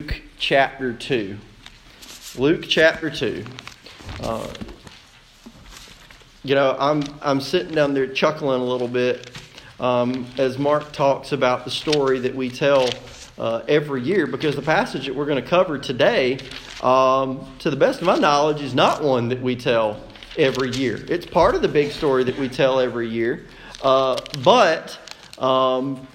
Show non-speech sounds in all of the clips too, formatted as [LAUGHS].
Luke chapter 2. Luke chapter 2. Uh, you know, I'm, I'm sitting down there chuckling a little bit um, as Mark talks about the story that we tell uh, every year because the passage that we're going to cover today, um, to the best of my knowledge, is not one that we tell every year. It's part of the big story that we tell every year. Uh, but um,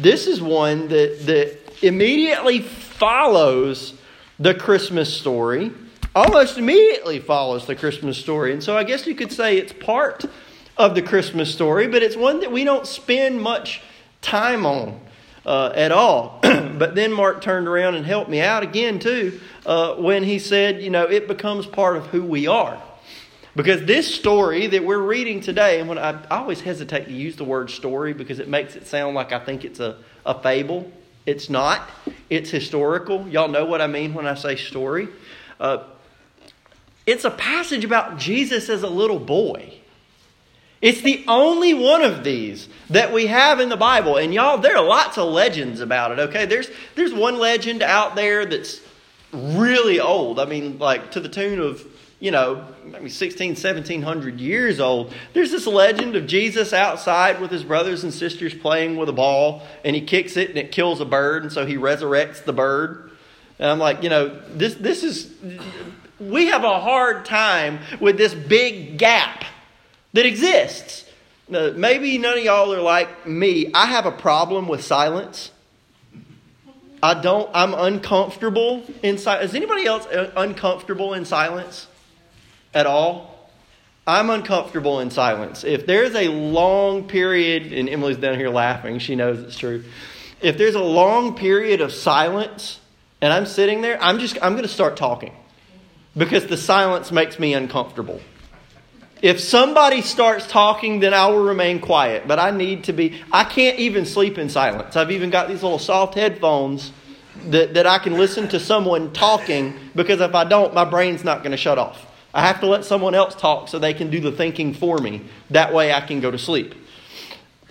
this is one that, that immediately follows the Christmas story, almost immediately follows the Christmas story. And so I guess you could say it's part of the Christmas story, but it's one that we don't spend much time on uh, at all. [CLEARS THROAT] but then Mark turned around and helped me out again, too, uh, when he said, you know, it becomes part of who we are. Because this story that we're reading today, and when I, I, always hesitate to use the word story because it makes it sound like I think it's a, a fable. It's not, it's historical. Y'all know what I mean when I say story. Uh, it's a passage about Jesus as a little boy. It's the only one of these that we have in the Bible. And y'all, there are lots of legends about it, okay? There's, there's one legend out there that's really old. I mean, like to the tune of you know, maybe 16, 1700 years old. There's this legend of Jesus outside with his brothers and sisters playing with a ball, and he kicks it and it kills a bird, and so he resurrects the bird. And I'm like, you know, this, this is, we have a hard time with this big gap that exists. Now, maybe none of y'all are like me. I have a problem with silence. I don't, I'm uncomfortable in silence. Is anybody else uh, uncomfortable in silence? At all, I'm uncomfortable in silence. If there's a long period, and Emily's down here laughing, she knows it's true. If there's a long period of silence and I'm sitting there, I'm just I'm going to start talking because the silence makes me uncomfortable. If somebody starts talking, then I will remain quiet. But I need to be, I can't even sleep in silence. I've even got these little soft headphones that, that I can listen to someone talking because if I don't, my brain's not going to shut off. I have to let someone else talk so they can do the thinking for me. That way I can go to sleep.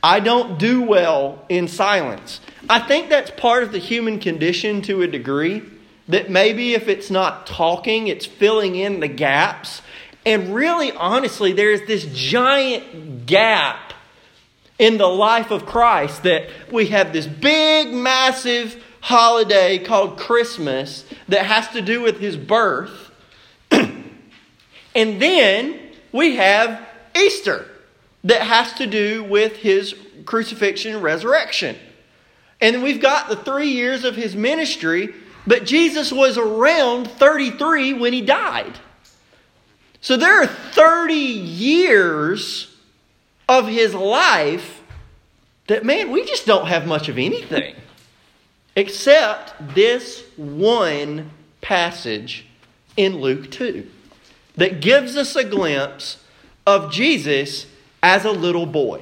I don't do well in silence. I think that's part of the human condition to a degree. That maybe if it's not talking, it's filling in the gaps. And really, honestly, there's this giant gap in the life of Christ that we have this big, massive holiday called Christmas that has to do with his birth. And then we have Easter that has to do with his crucifixion and resurrection. And we've got the three years of his ministry, but Jesus was around 33 when he died. So there are 30 years of his life that, man, we just don't have much of anything except this one passage in Luke 2 that gives us a glimpse of Jesus as a little boy.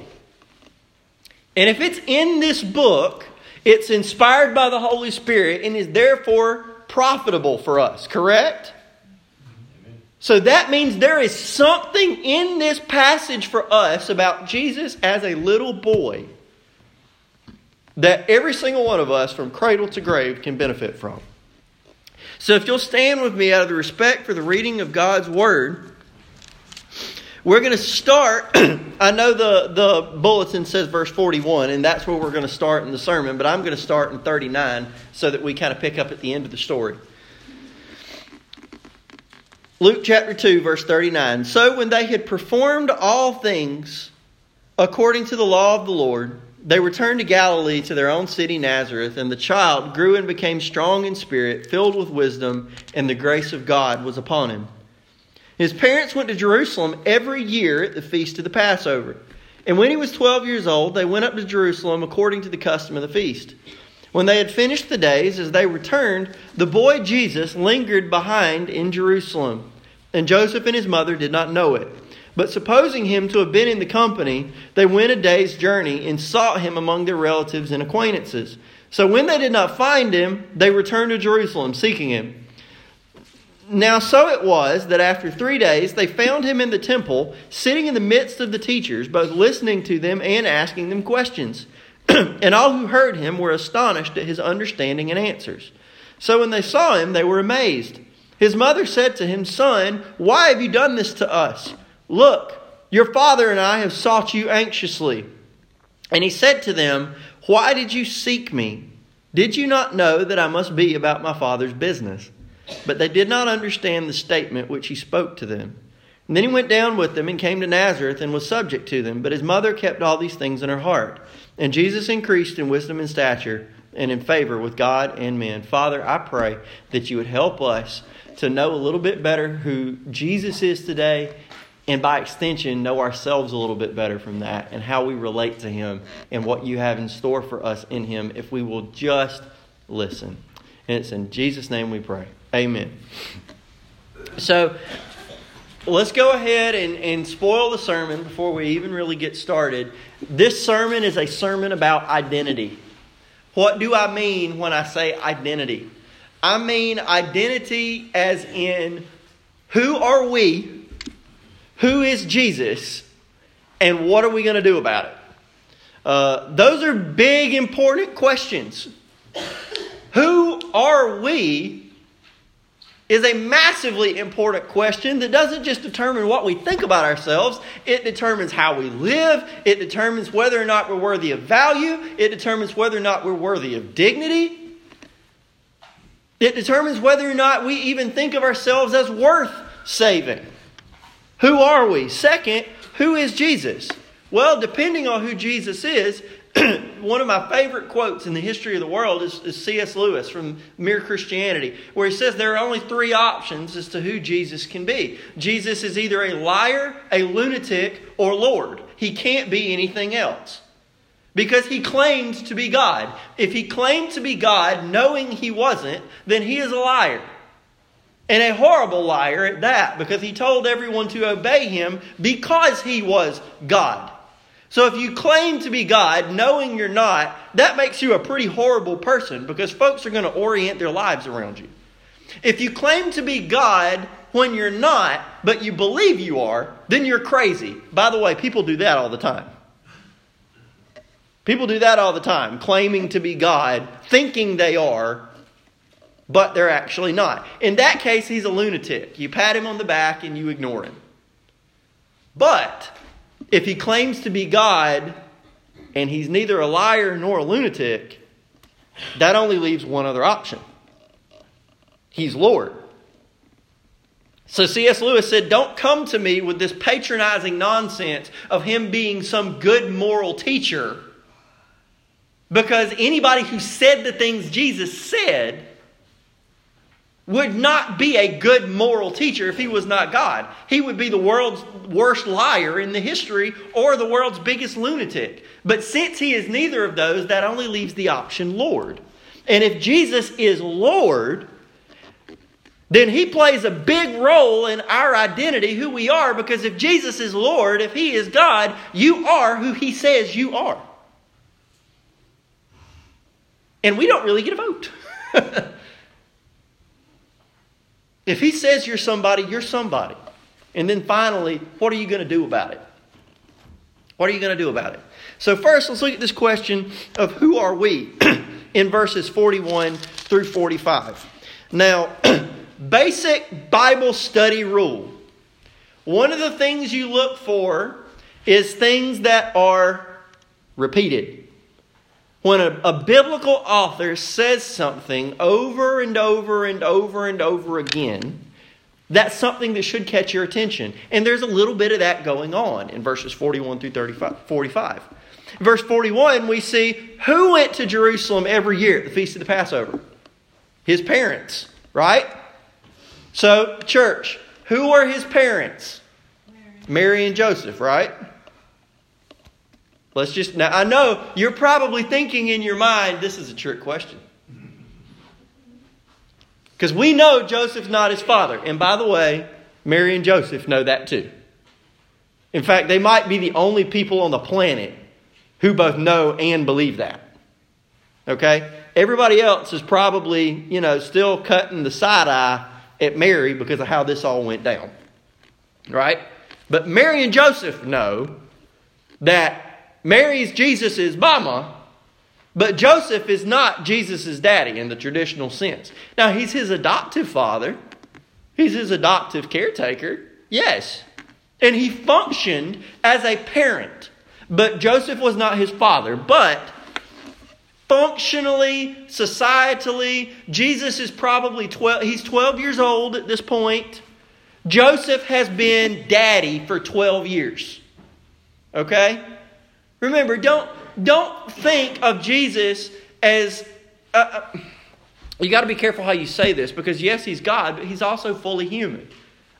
And if it's in this book, it's inspired by the Holy Spirit and is therefore profitable for us, correct? So that means there is something in this passage for us about Jesus as a little boy that every single one of us, from cradle to grave, can benefit from. So if you'll stand with me out of the respect for the reading of God's Word, we're going to start. [CLEARS THROAT] I know the, the bulletin says verse 41, and that's where we're going to start in the sermon, but I'm going to start in 39 so that we kind of pick up at the end of the story. Luke chapter 2, verse 39. So when they had performed all things according to the law of the Lord, they returned to Galilee to their own city, Nazareth, and the child grew and became strong in spirit, filled with wisdom, and the grace of God was upon him. His parents went to Jerusalem every year at the feast of the Passover. And when he was 12 years old, they went up to Jerusalem according to the custom of the feast. When they had finished the days, as they returned, the boy Jesus lingered behind in Jerusalem, and Joseph and his mother did not know it. But supposing him to have been in the company, they went a day's journey and sought him among their relatives and acquaintances. So when they did not find him, they returned to Jerusalem seeking him. Now, so it was that after three days they found him in the temple, sitting in the midst of the teachers, both listening to them and asking them questions. [CLEARS THROAT] and all who heard him were astonished at his understanding and answers. So when they saw him, they were amazed. His mother said to him, Son, why have you done this to us? Look, your father and I have sought you anxiously. And he said to them, Why did you seek me? Did you not know that I must be about my father's business? But they did not understand the statement which he spoke to them. And then he went down with them and came to Nazareth and was subject to them. But his mother kept all these things in her heart. And Jesus increased in wisdom and stature and in favor with God and men. Father, I pray that you would help us to know a little bit better who Jesus is today and by extension know ourselves a little bit better from that and how we relate to him and what you have in store for us in him if we will just listen. And it's in Jesus' name we pray. Amen. So let's go ahead and, and spoil the sermon before we even really get started. This sermon is a sermon about identity. What do I mean when I say identity? I mean identity as in who are we, who is Jesus, and what are we going to do about it? Uh, those are big, important questions. Who are we is a massively important question that doesn't just determine what we think about ourselves, it determines how we live, it determines whether or not we're worthy of value, it determines whether or not we're worthy of dignity. It determines whether or not we even think of ourselves as worth saving. Who are we? Second, who is Jesus? Well, depending on who Jesus is, [CLEARS THROAT] one of my favorite quotes in the history of the world is, is C.S. Lewis from Mere Christianity, where he says there are only three options as to who Jesus can be. Jesus is either a liar, a lunatic, or Lord. He can't be anything else. Because he claimed to be God. If he claimed to be God knowing he wasn't, then he is a liar. And a horrible liar at that, because he told everyone to obey him because he was God. So if you claim to be God knowing you're not, that makes you a pretty horrible person because folks are going to orient their lives around you. If you claim to be God when you're not, but you believe you are, then you're crazy. By the way, people do that all the time. People do that all the time, claiming to be God, thinking they are, but they're actually not. In that case, he's a lunatic. You pat him on the back and you ignore him. But if he claims to be God and he's neither a liar nor a lunatic, that only leaves one other option. He's Lord. So C.S. Lewis said, Don't come to me with this patronizing nonsense of him being some good moral teacher. Because anybody who said the things Jesus said would not be a good moral teacher if he was not God. He would be the world's worst liar in the history or the world's biggest lunatic. But since he is neither of those, that only leaves the option Lord. And if Jesus is Lord, then he plays a big role in our identity, who we are, because if Jesus is Lord, if he is God, you are who he says you are. And we don't really get a vote. [LAUGHS] If he says you're somebody, you're somebody. And then finally, what are you going to do about it? What are you going to do about it? So, first, let's look at this question of who are we [CLEARS THROAT] in verses 41 through 45. Now, [CLEARS THROAT] basic Bible study rule. One of the things you look for is things that are repeated. When a, a, biblical author says something over and over and over and over again, that's something that should catch your attention. And there's a little bit of that going on in verses 41 through 35, 45. In verse 41, we see who went to Jerusalem every year at the Feast of the Passover? His parents, right? So, church, who were his parents? Mary, Mary and Joseph, right? Let's just, now I know you're probably thinking in your mind, this is a trick question. Because we know Joseph's not his father. And by the way, Mary and Joseph know that too. In fact, they might be the only people on the planet who both know and believe that. Okay? Everybody else is probably, you know, still cutting the side eye at Mary because of how this all went down. Right? But Mary and Joseph know that Mary's Jesus' mama But Joseph is not Jesus' daddy in the traditional sense. Now, he's his adoptive father, he's his adoptive caretaker, yes. And he functioned as a parent. But Joseph was not his father. But functionally, societally, Jesus is probably 12, he's 12 years old at this point. Joseph has been daddy for 12 years. Okay? Remember, don't, don't think of Jesus as. Uh, uh you got to be careful how you say this because, yes, he's God, but he's also fully human.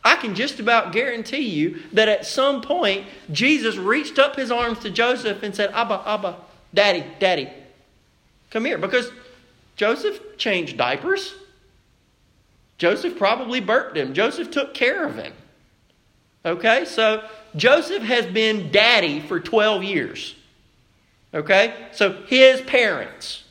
I can just about guarantee you that at some point, Jesus reached up his arms to Joseph and said, Abba, Abba, Daddy, Daddy, come here. Because Joseph changed diapers. Joseph probably burped him. Joseph took care of him. Okay, so Joseph has been daddy for 12 years. Okay? So his parents,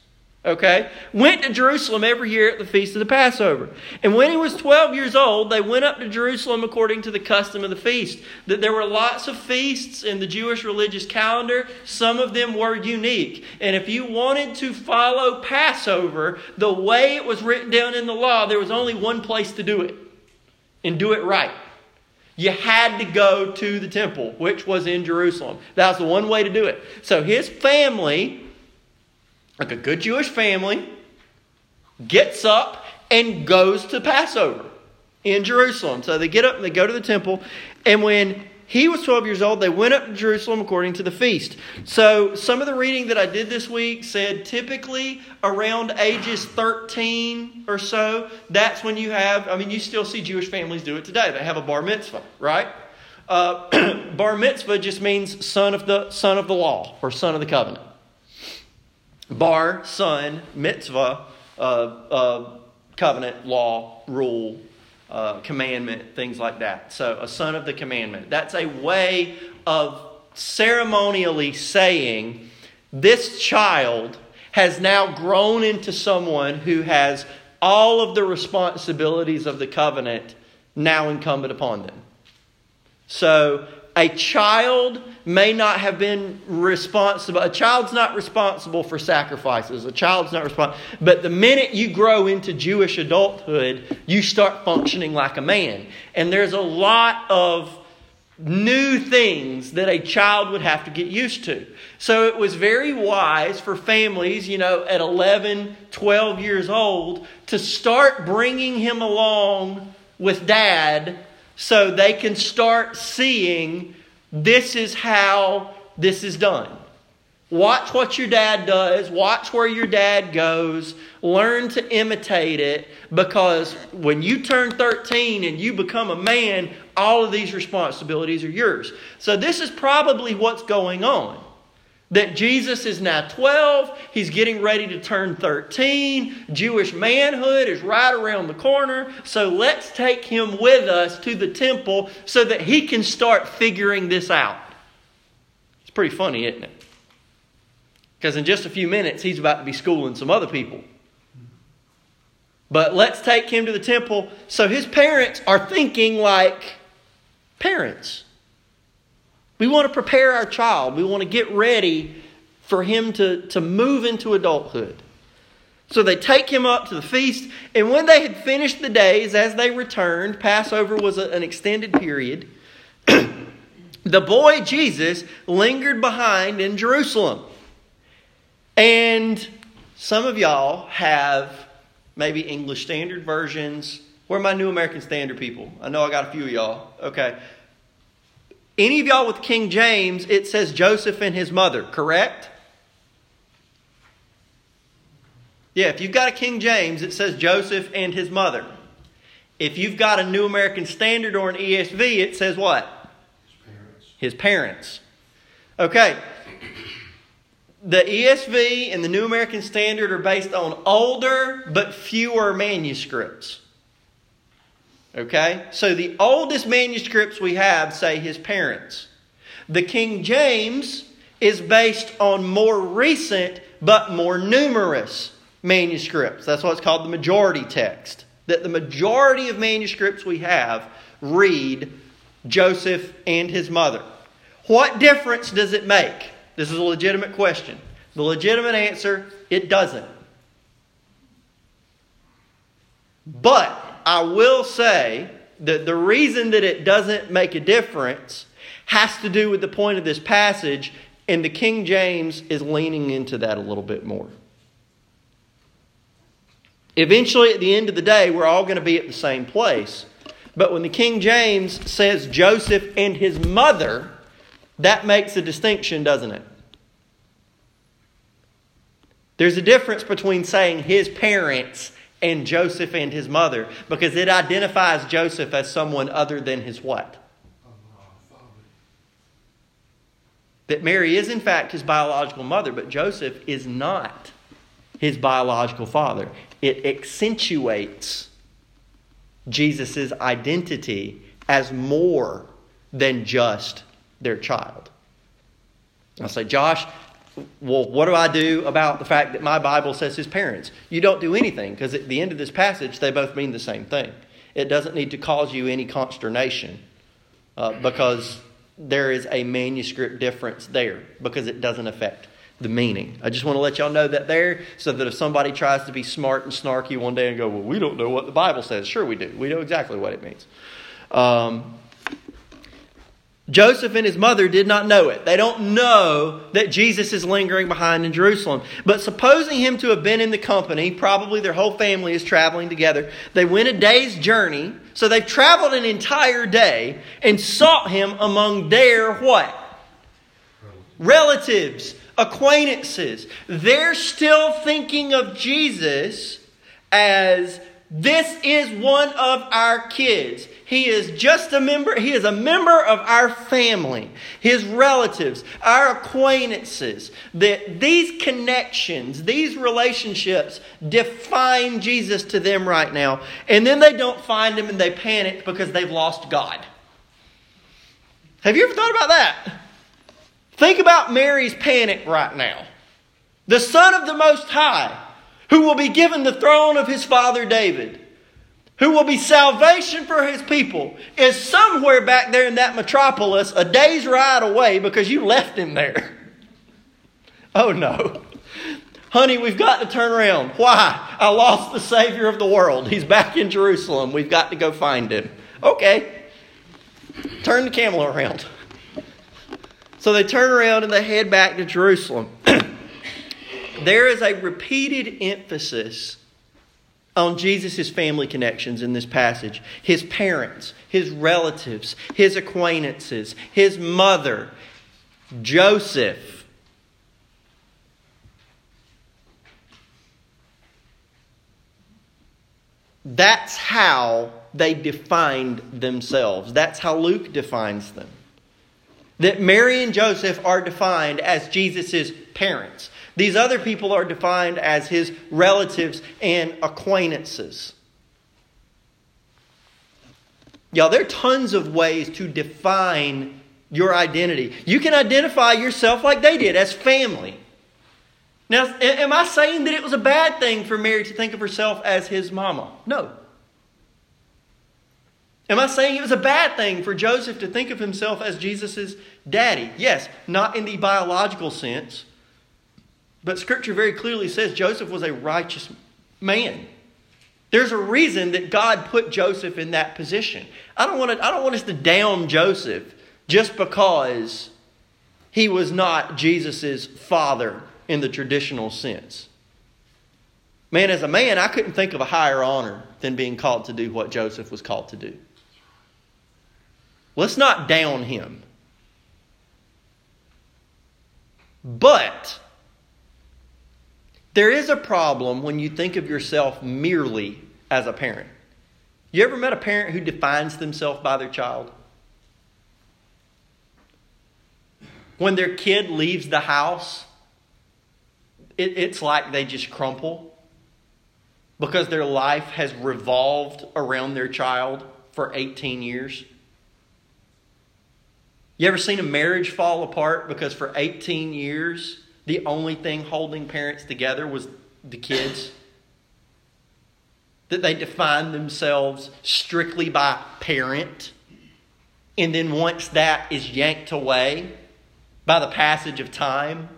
okay, went to Jerusalem every year at the feast of the Passover. And when he was 12 years old, they went up to Jerusalem according to the custom of the feast. That there were lots of feasts in the Jewish religious calendar. Some of them were unique. And if you wanted to follow Passover the way it was written down in the law, there was only one place to do it and do it right you had to go to the temple, which was in Jerusalem. That was the one way to do it. So his family, like a good Jewish family, gets up and goes to Passover in Jerusalem. So they get up and they go to the temple. And when he was 12 years old. They went up to Jerusalem according to the feast. So, some of the reading that I did this week said typically around ages 13 or so, that's when you have, I mean, you still see Jewish families do it today. They have a bar mitzvah, right? Uh, [CLEARS THROAT] bar mitzvah just means son of the son of the law or son of the covenant. Bar, son, mitzvah, uh, uh, covenant, law, rule, uh, commandment, things like that. So, a son of the commandment. That's a way of ceremonially saying this child has now grown into someone who has all of the responsibilities of the covenant now incumbent upon them. So, a child may not have been responsible. A child's not responsible for sacrifices. A child's not responsible. But the minute you grow into Jewish adulthood, you start functioning like a man. And there's a lot of new things that a child would have to get used to. So it was very wise for families, you know, at 11, 12 years old, to start bringing him along with dad so they can start seeing this is how this is done. Watch what your dad does. Watch where your dad goes. Learn to imitate it because when you turn 13 and you become a man, all of these responsibilities are yours. So, this is probably what's going on that Jesus is now 12, he's getting ready to turn 13, Jewish manhood is right around the corner, so let's take him with us to the temple so that he can start figuring this out. It's pretty funny, isn't it? Because in just a few minutes, he's about to be schooling some other people. But let's take him to the temple so his parents are thinking like parents. We want to prepare our child. We want to get ready for him to, to move into adulthood. So they take him up to the feast, and when they had finished the days, as they returned, Passover was a, an extended period, [CLEARS THROAT] the boy Jesus lingered behind in Jerusalem. And some of y'all have maybe English Standard versions. Where are my New American Standard people? I know I got a few of y'all. Okay. Any of y'all with King James, it says Joseph and his mother, correct? Yeah, if you've got a King James, it says Joseph and his mother. If you've got a New American Standard or an ESV, it says what? His parents. His parents. Okay. The ESV and the New American Standard are based on older but fewer manuscripts. Okay? So the oldest manuscripts we have say his parents. The King James is based on more recent but more numerous manuscripts. That's why it's called the majority text. That the majority of manuscripts we have read Joseph and his mother. What difference does it make? This is a legitimate question. The legitimate answer it doesn't. But I will say that the reason that it doesn't make a difference has to do with the point of this passage, and the King James is leaning into that a little bit more. Eventually, at the end of the day, we're all going to be at the same place. But when the King James says Joseph and his mother, that makes a distinction, doesn't it? There's a difference between saying his parents and Joseph and his mother because it identifies Joseph as someone other than his what? That Mary is, in fact, his biological mother, but Joseph is not his biological father. It accentuates Jesus' identity as more than just their child. I say, Josh, well, what do I do about the fact that my Bible says his parents? You don't do anything because at the end of this passage, they both mean the same thing. It doesn't need to cause you any consternation uh, because there is a manuscript difference there because it doesn't affect the meaning. I just want to let y'all know that there so that if somebody tries to be smart and snarky one day and go, well, we don't know what the Bible says. Sure, we do. We know exactly what it means. Um, Joseph and his mother did not know it. They don't know that Jesus is lingering behind in Jerusalem. But supposing him to have been in the company, probably their whole family is traveling together. They went a day's journey, so they've traveled an entire day and sought him among their what? Relatives, acquaintances. They're still thinking of Jesus as this is one of our kids. He is just a member, he is a member of our family, his relatives, our acquaintances. That these connections, these relationships define Jesus to them right now. And then they don't find him and they panic because they've lost God. Have you ever thought about that? Think about Mary's panic right now. The Son of the Most High, who will be given the throne of his father David who will be salvation for his people, is somewhere back there in that metropolis, a day's ride away because you left him there. [LAUGHS] Oh no. Honey, we've got to turn around. Why? I lost the Savior of the world. He's back in Jerusalem. We've got to go find him. Okay. Turn the camel around. So they turn around and they head back to Jerusalem. [CLEARS THROAT] there is a repeated emphasis on Jesus' family connections in this passage his parents, his relatives, his acquaintances, his mother, Joseph. That's how they defined themselves. That's how Luke defines them. That Mary and Joseph are defined as Jesus' parents. These other people are defined as his relatives and acquaintances. Y'all, there are tons of ways to define your identity. You can identify yourself like they did, as family. Now, am I saying that it was a bad thing for Mary to think of herself as his mama? No. Am I saying it was a bad thing for Joseph to think of himself as Jesus' daddy? Yes, not in the biological sense, but Scripture very clearly says Joseph was a righteous man. There's a reason that God put Joseph in that position. I don't want, to, I don't want us to down Joseph just because he was not Jesus' father in the traditional sense. Man, as a man, I couldn't think of a higher honor than being called to do what Joseph was called to do. Let's not down him. But there is a problem when you think of yourself merely as a parent. You ever met a parent who defines themselves by their child? When their kid leaves the house, it, it's like they just crumple because their life has revolved around their child for 18 years. You ever seen a marriage fall apart because for 18 years, the only thing holding parents together was the kids? that they define themselves strictly by parent. And then once that is yanked away by the passage of time,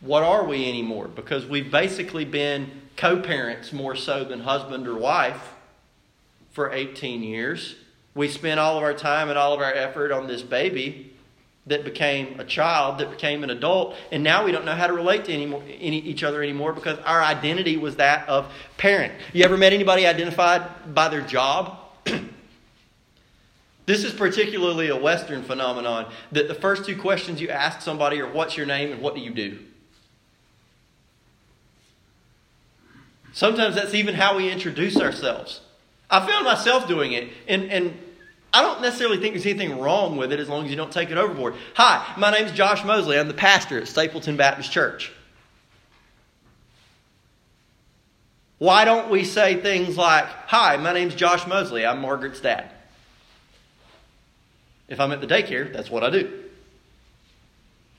what are we anymore? Because we've basically been co parents more so than husband or wife for 18 years. We spent all of our time and all of our effort on this baby that became a child, that became an adult, and now we don't know how to relate to anymore, any, each other anymore because our identity was that of parent. You ever met anybody identified by their job? [CLEARS THROAT] this is particularly a Western phenomenon that the first two questions you ask somebody are what's your name and what do you do? Sometimes that's even how we introduce ourselves. I found myself doing it, and, and I don't necessarily think there's anything wrong with it as long as you don't take it overboard. Hi, my name is Josh Mosley. I'm the pastor at Stapleton Baptist Church. Why don't we say things like, Hi, my name's Josh Mosley. I'm Margaret's dad. If I'm at the daycare, that's what I do.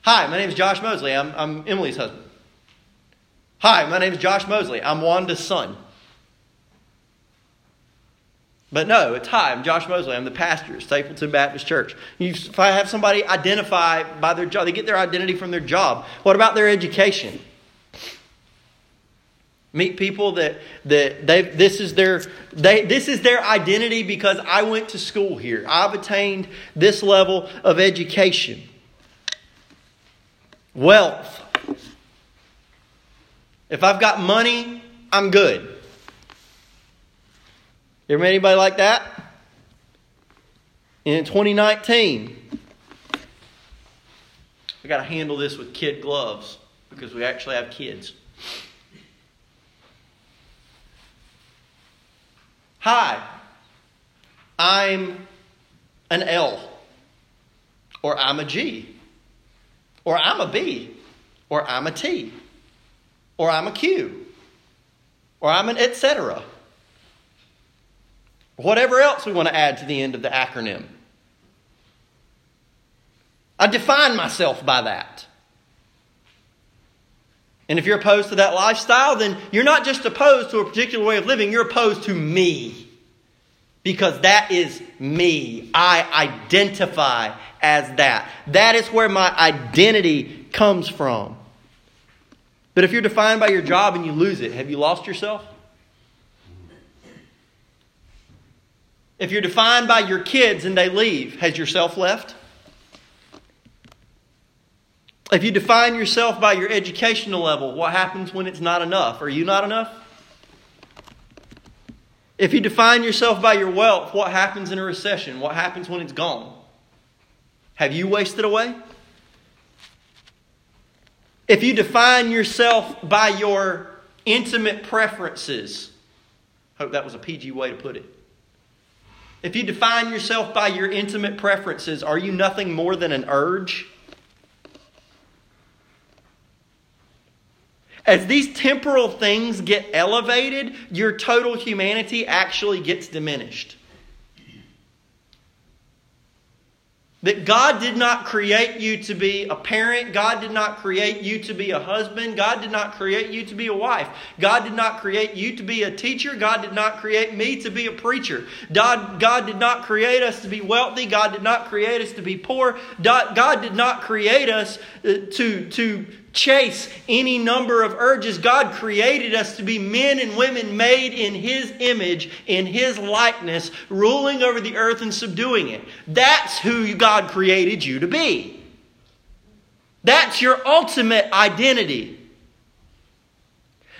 Hi, my name's Josh Mosley. I'm, I'm Emily's husband. Hi, my name is Josh Mosley. I'm Wanda's son. But no, it's hi, I'm Josh Mosley. I'm the pastor at Stapleton Baptist Church. You, if I have somebody identify by their job, they get their identity from their job. What about their education? Meet people that, that they this is their they this is their identity because I went to school here. I've attained this level of education. Wealth. If I've got money, I'm good. You ever met anybody like that? In 2019, we got to handle this with kid gloves because we actually have kids. Hi, I'm an L, or I'm a G, or I'm a B, or I'm a T or I'm a Q, or I'm an etc. Whatever else we want to add to the end of the acronym. I define myself by that. And if you're opposed to that lifestyle, then you're not just opposed to a particular way of living, you're opposed to me. Because that is me. I identify as that. That is where my identity comes from. But if you're defined by your job and you lose it, have you lost yourself? If you're defined by your kids and they leave, has yourself left? If you define yourself by your educational level, what happens when it's not enough? Are you not enough? If you define yourself by your wealth, what happens in a recession? What happens when it's gone? Have you wasted away? If you define yourself by your intimate preferences, hope that was a PG way to put it. If you define yourself by your intimate preferences, are you nothing more than an urge? As these temporal things get elevated, your total humanity actually gets diminished. That God did not create you to be a parent. God did not create you to be a husband. God did not create you to be a wife. God did not create you to be a teacher. God did not create me to be a preacher. God, God did not create us to be wealthy. God did not create us to be poor. God did not create us uh, to, to chase any number of urges. God created us to be men and women made in His image, in His likeness, ruling over the earth and subduing it. That's who God created you to be. That's your ultimate identity.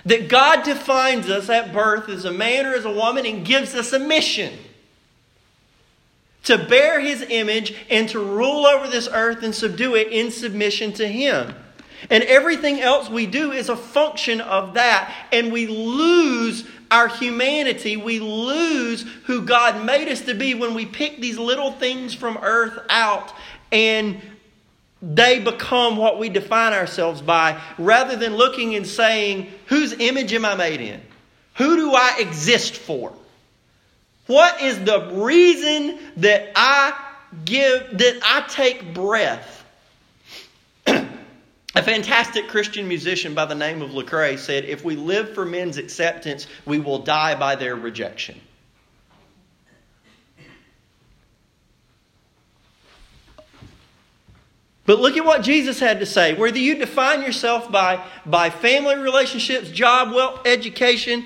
That God defines us at birth as a man or as a woman and gives us a mission to bear his image and to rule over this earth and subdue it in submission to him. And everything else we do is a function of that. And we lose our humanity. We lose who God made us to be when we pick these little things from earth out and they become what we define ourselves by rather than looking and saying, whose image am I made in? Who do I exist for? What is the reason that I give, that I take breath? A fantastic Christian musician by the name of Lecrae said, If we live for men's acceptance, we will die by their rejection. But look at what Jesus had to say. Whether you define yourself by, by family relationships, job, wealth, education,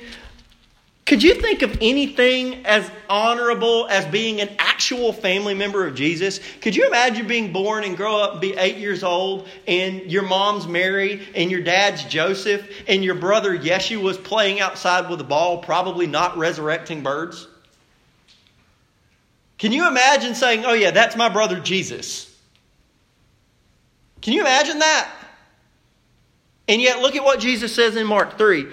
could you think of anything as honorable as being an actual family member of Jesus? Could you imagine being born and grow up and be eight years old and your mom's Mary and your dad's Joseph and your brother Yeshua was playing outside with a ball, probably not resurrecting birds? Can you imagine saying, oh, yeah, that's my brother Jesus? Can you imagine that? And yet, look at what Jesus says in Mark 3.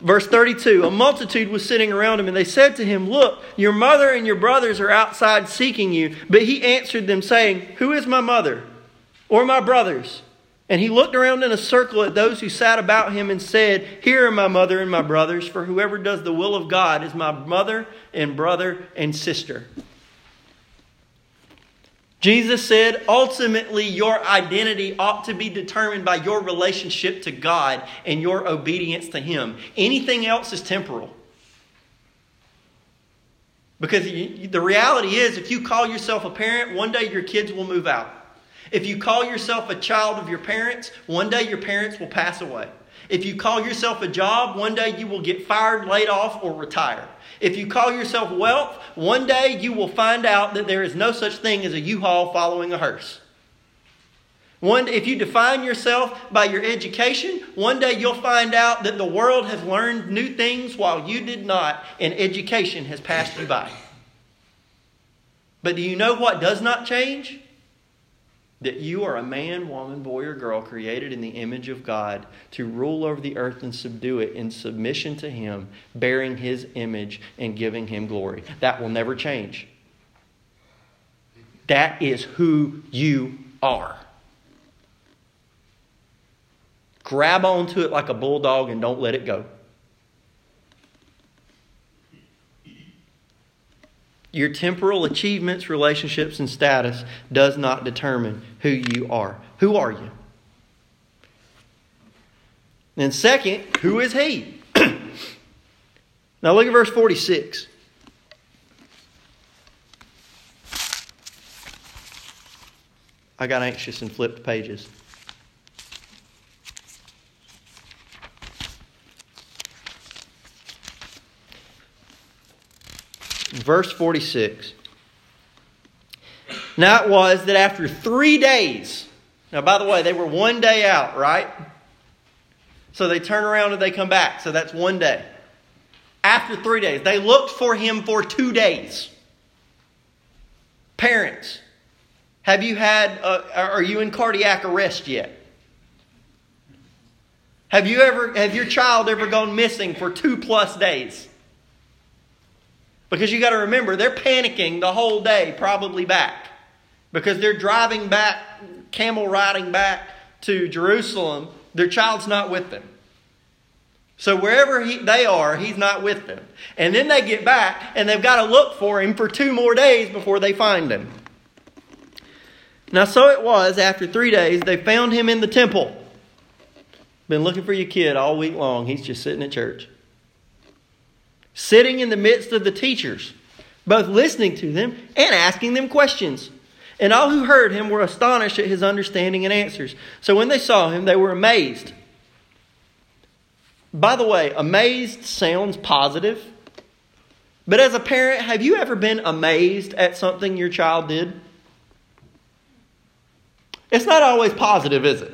Verse 32 A multitude was sitting around him, and they said to him, Look, your mother and your brothers are outside seeking you. But he answered them, saying, Who is my mother or my brothers? And he looked around in a circle at those who sat about him and said, Here are my mother and my brothers, for whoever does the will of God is my mother and brother and sister. Jesus said, ultimately, your identity ought to be determined by your relationship to God and your obedience to Him. Anything else is temporal. Because the reality is, if you call yourself a parent, one day your kids will move out. If you call yourself a child of your parents, one day your parents will pass away. If you call yourself a job, one day you will get fired, laid off, or retire. If you call yourself wealth, one day you will find out that there is no such thing as a U-Haul following a hearse. One, if you define yourself by your education, one day you'll find out that the world has learned new things while you did not, and education has passed you by. But do you know what does not change? That you are a man, woman, boy, or girl created in the image of God to rule over the earth and subdue it in submission to Him, bearing His image and giving Him glory. That will never change. That is who you are. Grab onto it like a bulldog and don't let it go. Your temporal achievements, relationships, and status does not determine who you are. Who are you? And second, who is he? [CLEARS THROAT] now look at verse 46. I got anxious and flipped pages. Verse 46. Now it was that after three days, now by the way, they were one day out, right? So they turn around and they come back. So that's one day. After three days, they looked for him for two days. Parents, have you had, uh, are you in cardiac arrest yet? Have you ever, have your child ever gone missing for two plus days? Because you got to remember, they're panicking the whole day, probably back. Because they're driving back, camel riding back to Jerusalem. Their child's not with them. So wherever he, they are, he's not with them. And then they get back and they've got to look for him for two more days before they find him. Now, so it was after three days, they found him in the temple. Been looking for your kid all week long. He's just sitting at church sitting in the midst of the teachers, both listening to them and asking them questions. And all who heard him were astonished at his understanding and answers. So when they saw him, they were amazed. By the way, amazed sounds positive. But as a parent, have you ever been amazed at something your child did? It's not always positive, is it?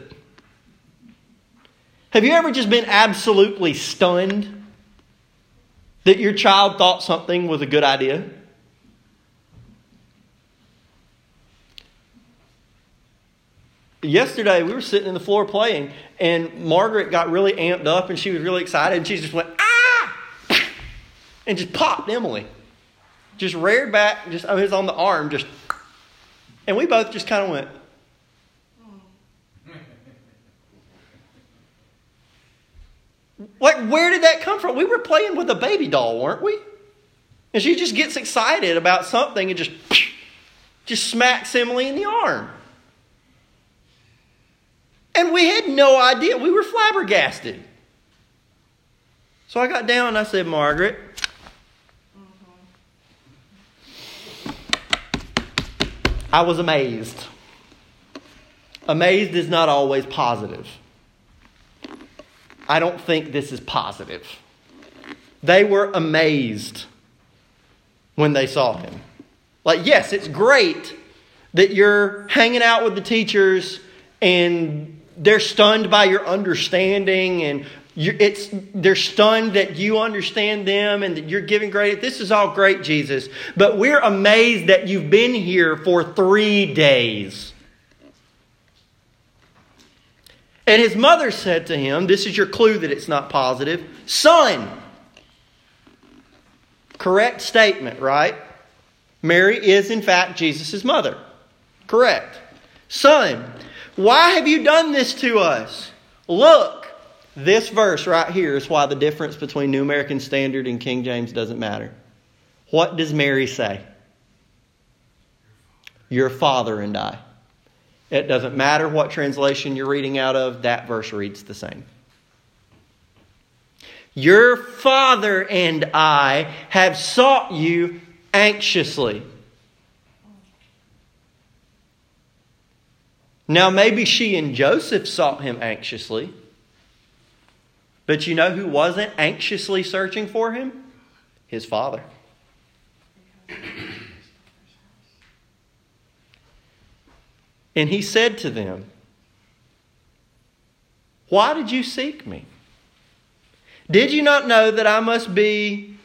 Have you ever just been absolutely stunned that your child thought something was a good idea? Yesterday, we were sitting in the floor playing, and Margaret got really amped up and she was really excited, and she just went, ah! And just popped Emily. Just reared back, just, I mean, it was on the arm, just. And we both just kind of went, Like, where did that come from? We were playing with a baby doll, weren't we? And she just gets excited about something and just, [SNIFFS] just smacks Emily in the arm. And we had no idea. We were flabbergasted. So I got down and I said, Margaret, I was amazed. Amazed is not always positive. I don't think this is positive. They were amazed when they saw him. Like, yes, it's great that you're hanging out with the teachers and they're stunned by your understanding and it's, they're stunned that you understand them and that you're giving great. This is all great, Jesus. But we're amazed that you've been here for three days. And his mother said to him, This is your clue that it's not positive Son. Correct statement, right? Mary is, in fact, Jesus' mother. Correct. Son, why have you done this to us? Look, this verse right here is why the difference between New American Standard and King James doesn't matter. What does Mary say? Your father and I. It doesn't matter what translation you're reading out of, that verse reads the same. Your father and I have sought you anxiously. Now, maybe she and Joseph sought him anxiously. But you know who wasn't anxiously searching for him? His father. And he said to them, Why did you seek me? Did you not know that I must be.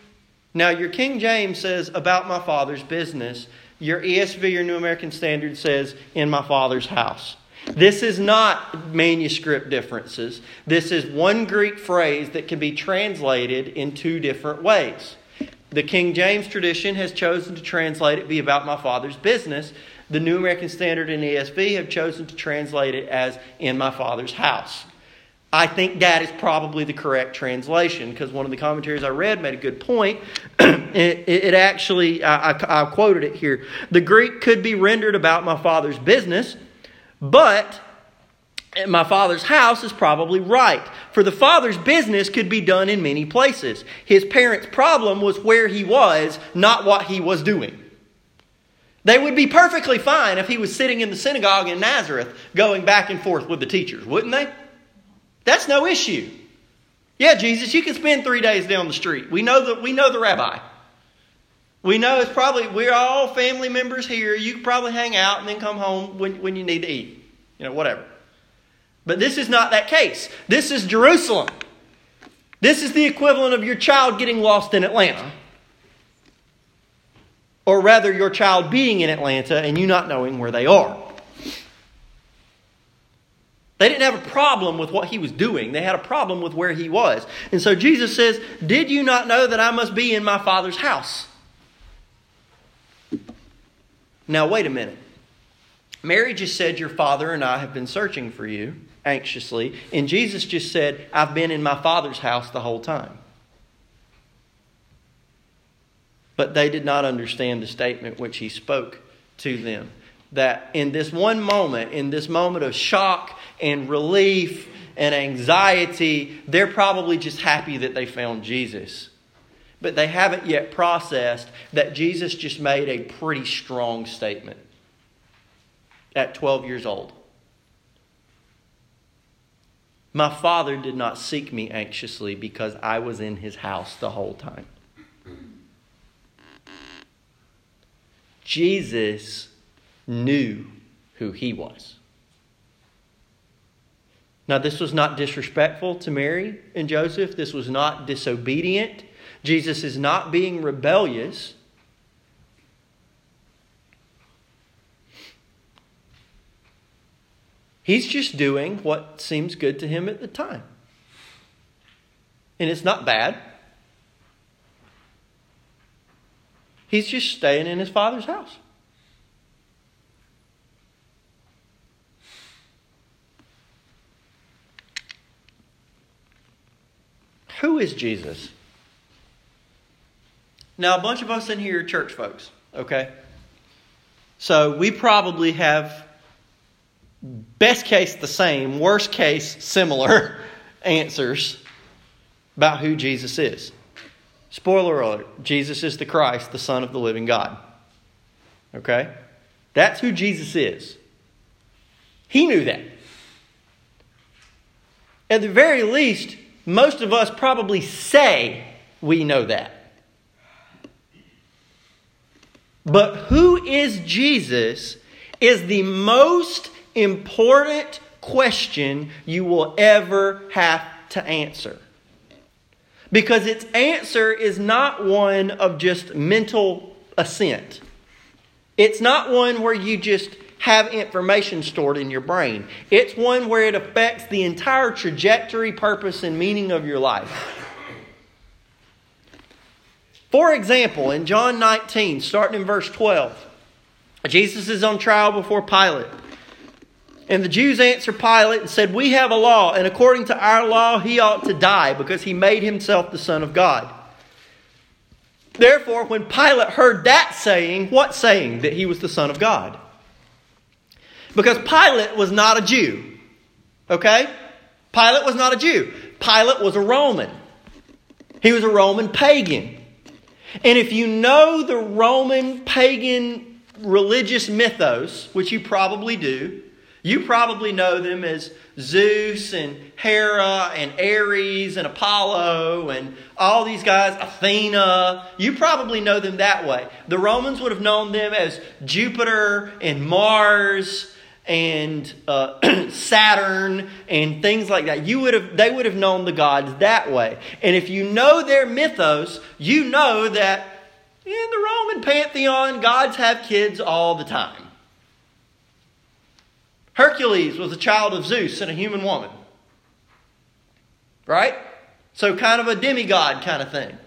Now, your King James says, about my father's business. Your ESV, your New American Standard, says, in my father's house. This is not manuscript differences. This is one Greek phrase that can be translated in two different ways. The King James tradition has chosen to translate it be about my father's business. The New American Standard and ESV have chosen to translate it as in my father's house. I think that is probably the correct translation because one of the commentaries I read made a good point. [CLEARS THROAT] it, it, actually, I, I, I quoted it here. The Greek could be rendered about my father's business, but my father's house is probably right. For the father's business could be done in many places. His parents' problem was where he was, not what he was doing. They would be perfectly fine if he was sitting in the synagogue in Nazareth going back and forth with the teachers, wouldn't they? That's no issue. Yeah, Jesus, you can spend three days down the street. We know the, we know the rabbi. We know it's probably, we're all family members here. You can probably hang out and then come home when, when you need to eat. You know, whatever. But this is not that case. This is Jerusalem. This is the equivalent of your child getting lost in Atlanta. Or rather, your child being in Atlanta and you not knowing where they are. They didn't have a problem with what he was doing. They had a problem with where he was. And so Jesus says, Did you not know that I must be in my Father's house? Now, wait a minute. Mary just said, Your father and I have been searching for you anxiously. And Jesus just said, I've been in my Father's house the whole time. But they did not understand the statement which he spoke to them that in this one moment, in this moment of shock and relief and anxiety, they're probably just happy that they found Jesus. But they haven't yet processed that Jesus just made a pretty strong statement at 12 years old. My father did not seek me anxiously because I was in his house the whole time. Jesus knew who he was. Now, this was not disrespectful to Mary and Joseph. This was not disobedient. Jesus is not being rebellious. He's just doing what seems good to him at the time. And it's not bad. He's just staying in his father's house. Who is Jesus? Now, a bunch of us in here are church folks, okay? So we probably have, best case, the same, worst case, similar [LAUGHS] answers about who Jesus is. Spoiler alert Jesus is the Christ, the Son of the living God. Okay? That's who Jesus is. He knew that. At the very least, most of us probably say we know that. But who is Jesus is the most important question you will ever have to answer. Because its answer is not one of just mental assent. It's not one where you just have information stored in your brain. It's one where it affects the entire trajectory, purpose, and meaning of your life. For example, in John 19, starting in verse 12, Jesus is on trial before Pilate. And the Jews answered Pilate and said, We have a law, and according to our law, he ought to die because he made himself the Son of God. Therefore, when Pilate heard that saying, what saying? That he was the Son of God. Because Pilate was not a Jew. Okay? Pilate was not a Jew. Pilate was a Roman. He was a Roman pagan. And if you know the Roman pagan religious mythos, which you probably do, you probably know them as Zeus and Hera and Ares and Apollo and all these guys, Athena. You probably know them that way. The Romans would have known them as Jupiter and Mars and uh, [CLEARS THROAT] Saturn and things like that. You would have, they would have known the gods that way. And if you know their mythos, you know that in the Roman pantheon, gods have kids all the time. Hercules was a child of Zeus and a human woman. Right? So, kind of a demigod kind of thing.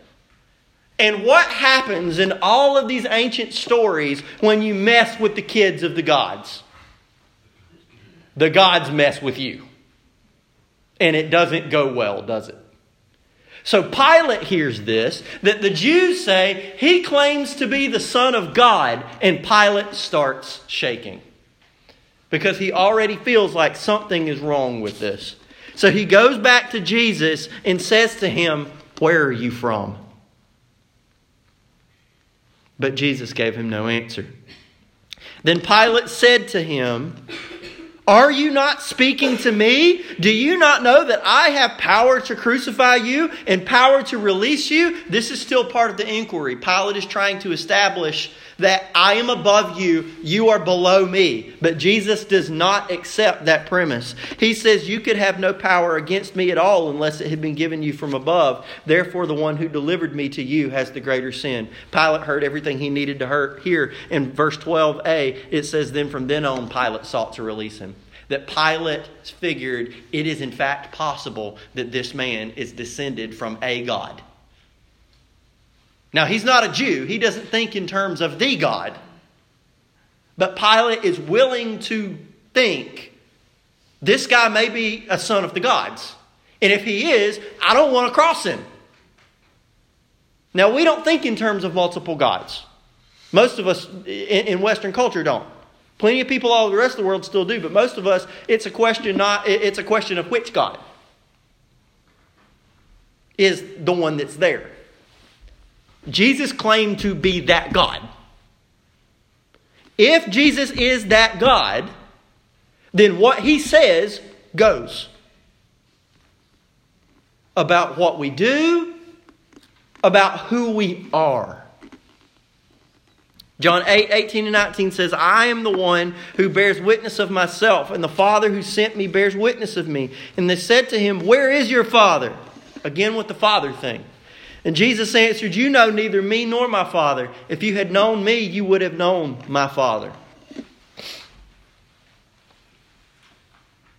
And what happens in all of these ancient stories when you mess with the kids of the gods? the gods mess with you. And it doesn't go well, does it? So Pilate hears this that the Jews say he claims to be the Son of God, and Pilate starts shaking because he already feels like something is wrong with this. So he goes back to Jesus and says to him, Where are you from? But Jesus gave him no answer. Then Pilate said to him, are you not speaking to me? Do you not know that I have power to crucify you and power to release you? This is still part of the inquiry. Pilate is trying to establish that I am above you, you are below me. But Jesus does not accept that premise. He says, You could have no power against me at all unless it had been given you from above. Therefore, the one who delivered me to you has the greater sin. Pilate heard everything he needed to hear. In verse 12a, it says, Then from then on, Pilate sought to release him that Pilate figured it is in fact possible that this man is descended from a God. Now, he's not a Jew. He doesn't think in terms of the God. But Pilate is willing to think this guy may be a son of the gods. And if he is, I don't want to cross him. Now, we don't think in terms of multiple gods. Most of us in Western culture don't. Plenty of people all the rest of the world still do, but most of us, it's a question not it's a question of which God is the one that's there. Jesus claimed to be that God. If Jesus is that God, then what he says goes about what we do, about who we are. John 8, 18 and 19 says, I am the one who bears witness of myself, and the Father who sent me bears witness of me. And they said to him, Where is your Father? Again with the Father thing. And Jesus answered, You know neither me nor my Father. If you had known me, you would have known my Father.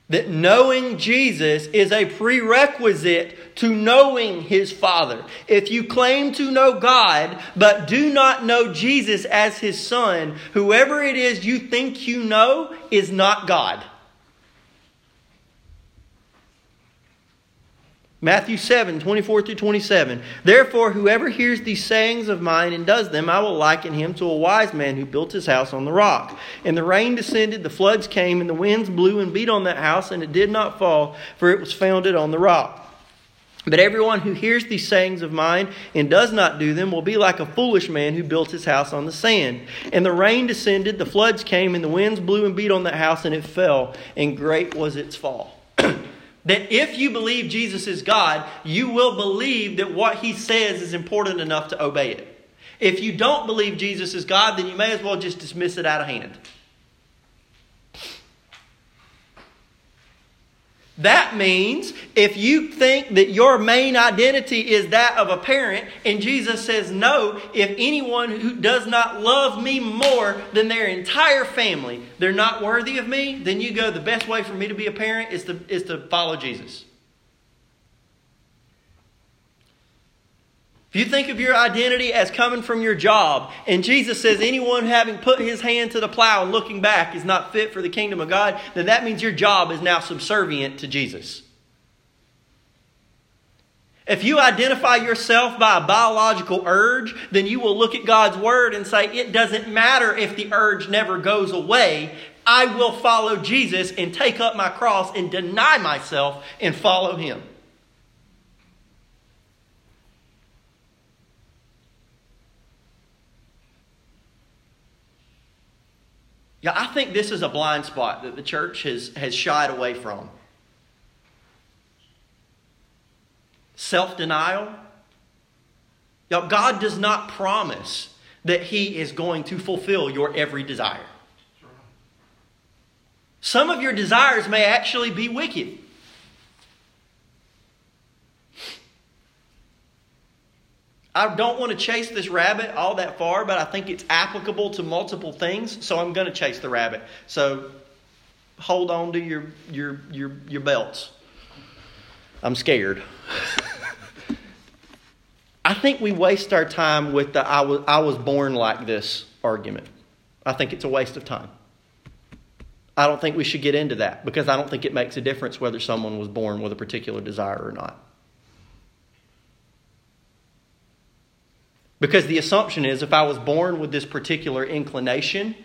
That knowing Jesus is a prerequisite to knowing his Father. If you claim to know God, but do not know Jesus as his Son, whoever it is you think you know is not God. Matthew 7, 24 through 27. Therefore, whoever hears these sayings of mine and does them, I will liken him to a wise man who built his house on the rock. And the rain descended, the floods came, and the winds blew and beat on that house, and it did not fall, for it was founded on the rock. But everyone who hears these sayings of mine and does not do them will be like a foolish man who built his house on the sand. And the rain descended, the floods came, and the winds blew and beat on that house, and it fell, and great was its fall. That if you believe Jesus is God, you will believe that what he says is important enough to obey it. If you don't believe Jesus is God, then you may as well just dismiss it out of hand. That means if you think that your main identity is that of a parent, and Jesus says, No, if anyone who does not love me more than their entire family, they're not worthy of me, then you go, The best way for me to be a parent is to, is to follow Jesus. If you think of your identity as coming from your job, and Jesus says anyone having put his hand to the plow and looking back is not fit for the kingdom of God, then that means your job is now subservient to Jesus. If you identify yourself by a biological urge, then you will look at God's word and say, It doesn't matter if the urge never goes away. I will follow Jesus and take up my cross and deny myself and follow him. Yeah, I think this is a blind spot that the church has, has shied away from. Self denial. Y'all, God does not promise that He is going to fulfill your every desire. Some of your desires may actually be wicked. I don't want to chase this rabbit all that far, but I think it's applicable to multiple things, so I'm going to chase the rabbit. So hold on to your your your your belts. I'm scared. [LAUGHS] I think we waste our time with the I was, I was born like this argument. I think it's a waste of time. I don't think we should get into that because I don't think it makes a difference whether someone was born with a particular desire or not. Because the assumption is if I was born with this particular inclination,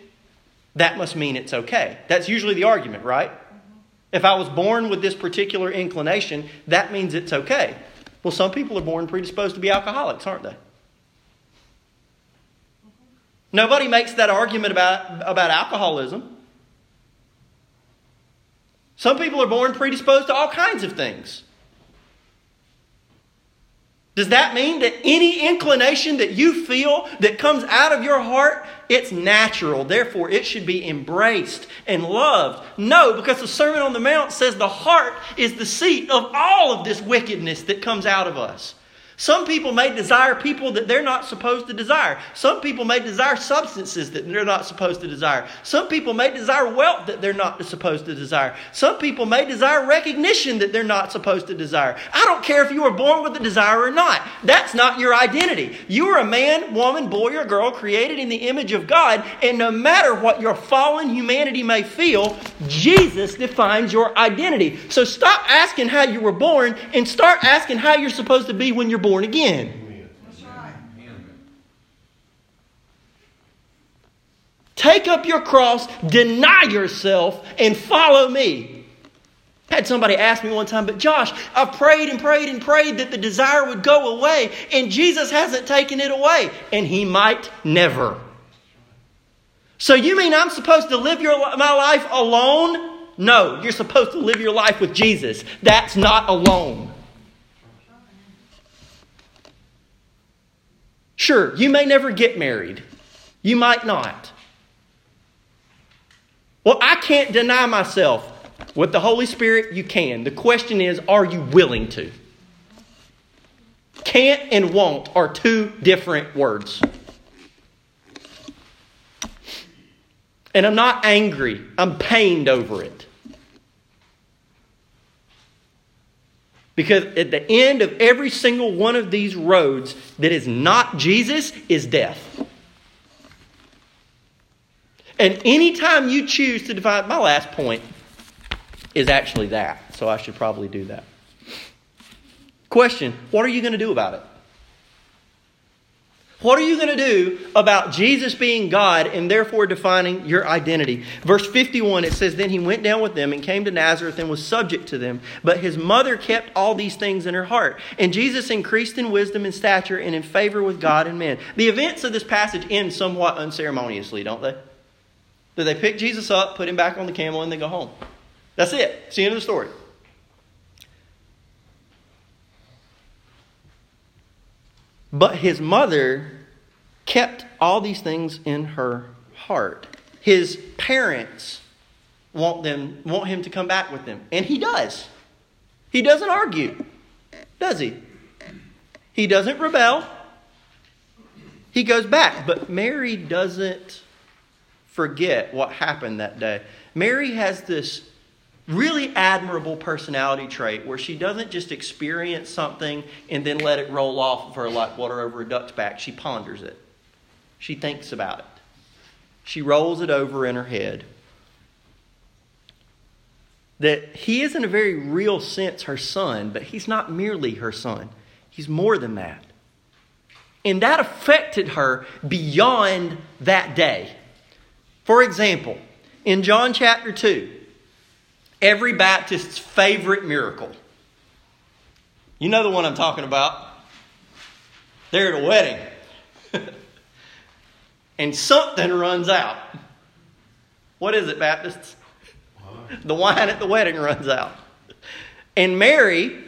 that must mean it's okay. That's usually the argument, right? Mm-hmm. If I was born with this particular inclination, that means it's okay. Well, some people are born predisposed to be alcoholics, aren't they? Mm-hmm. Nobody makes that argument about, about alcoholism. Some people are born predisposed to all kinds of things. Does that mean that any inclination that you feel that comes out of your heart, it's natural, therefore it should be embraced and loved? No, because the Sermon on the Mount says the heart is the seat of all of this wickedness that comes out of us. Some people may desire people that they're not supposed to desire. Some people may desire substances that they're not supposed to desire. Some people may desire wealth that they're not supposed to desire. Some people may desire recognition that they're not supposed to desire. I don't care if you were born with a desire or not. That's not your identity. You are a man, woman, boy, or girl created in the image of God, and no matter what your fallen humanity may feel, Jesus defines your identity. So stop asking how you were born and start asking how you're supposed to be when you're born born again. Take up your cross, deny yourself, and follow me. I had somebody ask me one time, but Josh, I prayed and prayed and prayed that the desire would go away, and Jesus hasn't taken it away, and He might never. So you mean I'm supposed to live your, my life alone? No, you're supposed to live your life with Jesus. That's not alone. Sure, you may never get married. You might not. Well, I can't deny myself. With the Holy Spirit, you can. The question is, are you willing to? Can't and won't are two different words. And I'm not angry, I'm pained over it. Because at the end of every single one of these roads that is not Jesus is death. And anytime you choose to divide, my last point is actually that. So I should probably do that. Question What are you going to do about it? What are you going to do about Jesus being God and therefore defining your identity? Verse 51, it says, Then he went down with them and came to Nazareth and was subject to them. But his mother kept all these things in her heart. And Jesus increased in wisdom and stature and in favor with God and men. The events of this passage end somewhat unceremoniously, don't they? Do they pick Jesus up, put him back on the camel, and they go home? That's it. It's the end of the story. But his mother kept all these things in her heart. His parents want them want him to come back with them, and he does. He doesn't argue, does he? He doesn't rebel. He goes back, but Mary doesn't forget what happened that day. Mary has this really admirable personality trait where she doesn't just experience something and then let it roll off of her like water over a duck's back. She ponders it, she thinks about it, she rolls it over in her head. That he is, in a very real sense, her son, but he's not merely her son. He's more than that. And that affected her beyond that day. For example, in John chapter 2, every Baptist's favorite miracle. You know the one I'm talking about. They're at a wedding. [LAUGHS] and something runs out. What is it, Baptists? The wine at the wedding runs out. And Mary,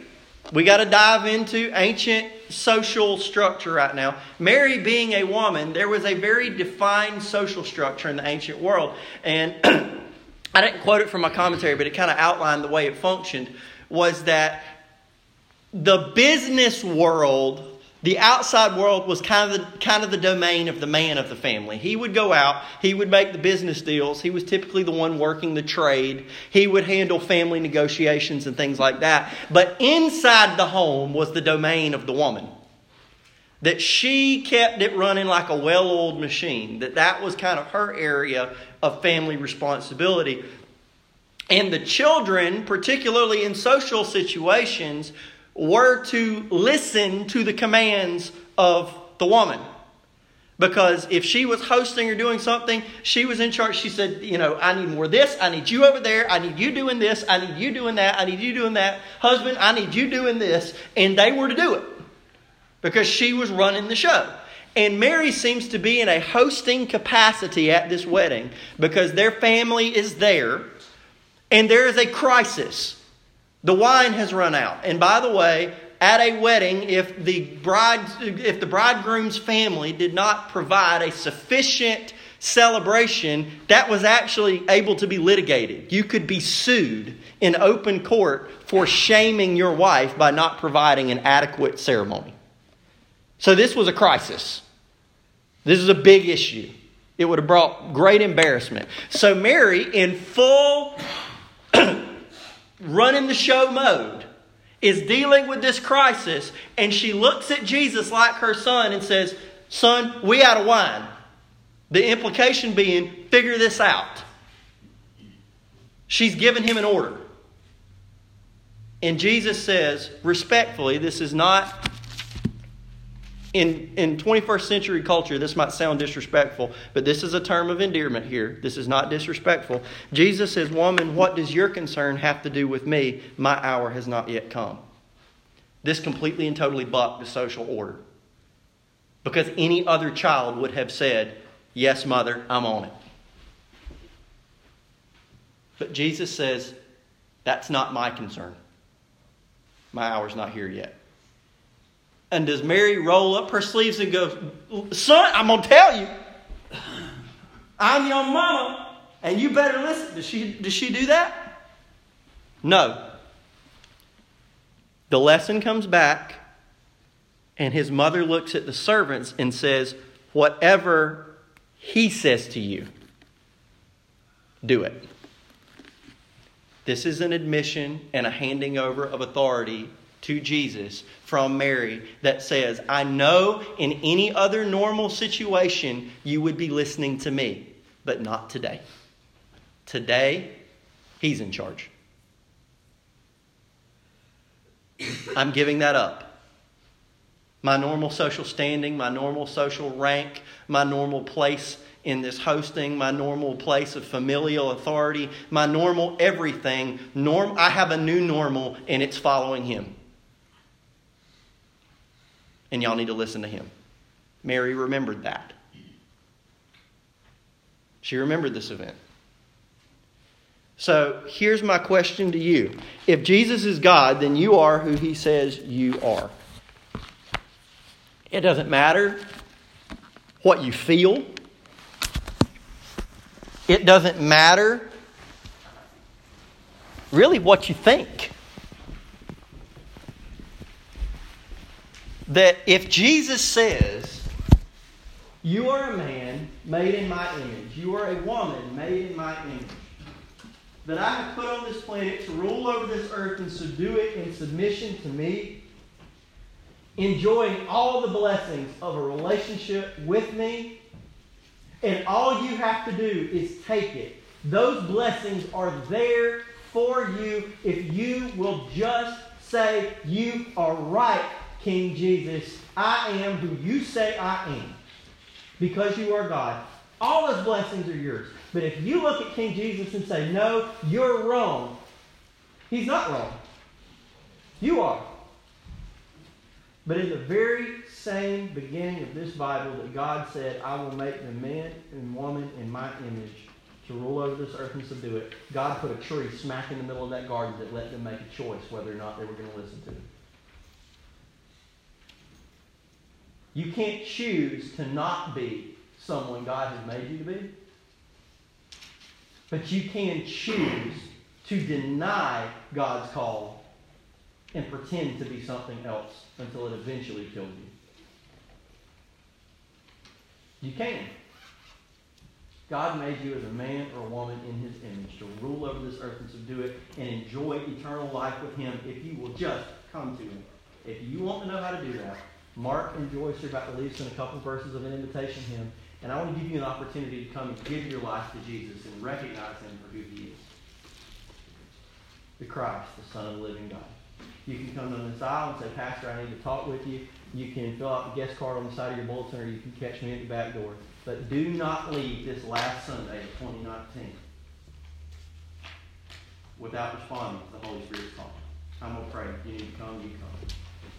we got to dive into ancient social structure right now. Mary, being a woman, there was a very defined social structure in the ancient world. And [CLEARS THROAT] I didn't quote it from my commentary, but it kind of outlined the way it functioned was that the business world the outside world was kind of the kind of the domain of the man of the family. He would go out, he would make the business deals. He was typically the one working the trade. He would handle family negotiations and things like that. But inside the home was the domain of the woman. That she kept it running like a well-oiled machine. That that was kind of her area of family responsibility. And the children, particularly in social situations, were to listen to the commands of the woman. Because if she was hosting or doing something, she was in charge. She said, You know, I need more of this. I need you over there. I need you doing this. I need you doing that. I need you doing that. Husband, I need you doing this. And they were to do it because she was running the show. And Mary seems to be in a hosting capacity at this wedding because their family is there and there is a crisis. The wine has run out. And by the way, at a wedding, if the bride if the bridegroom's family did not provide a sufficient celebration, that was actually able to be litigated. You could be sued in open court for shaming your wife by not providing an adequate ceremony. So this was a crisis. This is a big issue. It would have brought great embarrassment. So Mary, in full [CLEARS THROAT] running the show mode, is dealing with this crisis, and she looks at Jesus like her son and says, Son, we out of wine. The implication being, figure this out. She's given him an order. And Jesus says, respectfully, this is not in, in 21st century culture, this might sound disrespectful, but this is a term of endearment here. This is not disrespectful. Jesus says, Woman, what does your concern have to do with me? My hour has not yet come. This completely and totally bucked the social order. Because any other child would have said, Yes, mother, I'm on it. But Jesus says, That's not my concern. My hour's not here yet. And does Mary roll up her sleeves and go, Son, I'm going to tell you, I'm your mama, and you better listen? Does she, does she do that? No. The lesson comes back, and his mother looks at the servants and says, Whatever he says to you, do it. This is an admission and a handing over of authority to Jesus from Mary that says, I know in any other normal situation you would be listening to me, but not today. Today, He's in charge. I'm giving that up. my normal social standing, my normal social rank, my normal place in this hosting, my normal place of familial authority, my normal everything. Norm, I have a new normal, and it's following him. And y'all need to listen to him. Mary remembered that. She remembered this event. So here's my question to you. If Jesus is God, then you are who he says you are. It doesn't matter what you feel, it doesn't matter really what you think. That if Jesus says, You are a man made in my image, you are a woman made in my image, that I have put on this planet to rule over this earth and subdue it in submission to me, enjoying all the blessings of a relationship with me, and all you have to do is take it. Those blessings are there for you if you will just say, You are right, King Jesus. I am who you say I am because you are God. All those blessings are yours. But if you look at King Jesus and say, No, you're wrong, he's not wrong. You are. But in the very same beginning of this Bible that God said, I will make the man and woman in my image to rule over this earth and subdue it, God put a tree smack in the middle of that garden that let them make a choice whether or not they were going to listen to it. You can't choose to not be someone God has made you to be. But you can choose to deny God's call and pretend to be something else until it eventually kills you. You can. God made you as a man or a woman in his image to rule over this earth and subdue it and enjoy eternal life with him if you will just come to him. If you want to know how to do that, Mark and Joyce are about to lead us in a couple verses of an invitation hymn. And I want to give you an opportunity to come and give your life to Jesus and recognize him for who he is. The Christ, the Son of the living God. You can come down this aisle and say, Pastor, I need to talk with you. You can fill out the guest card on the side of your bulletin or you can catch me at the back door. But do not leave this last Sunday of 2019 without responding to the Holy Spirit's call. I'm going to pray. You need to come, you come.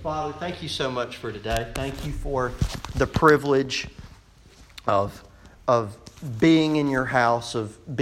Father, thank you so much for today. Thank you for the privilege of, of being in your house, of being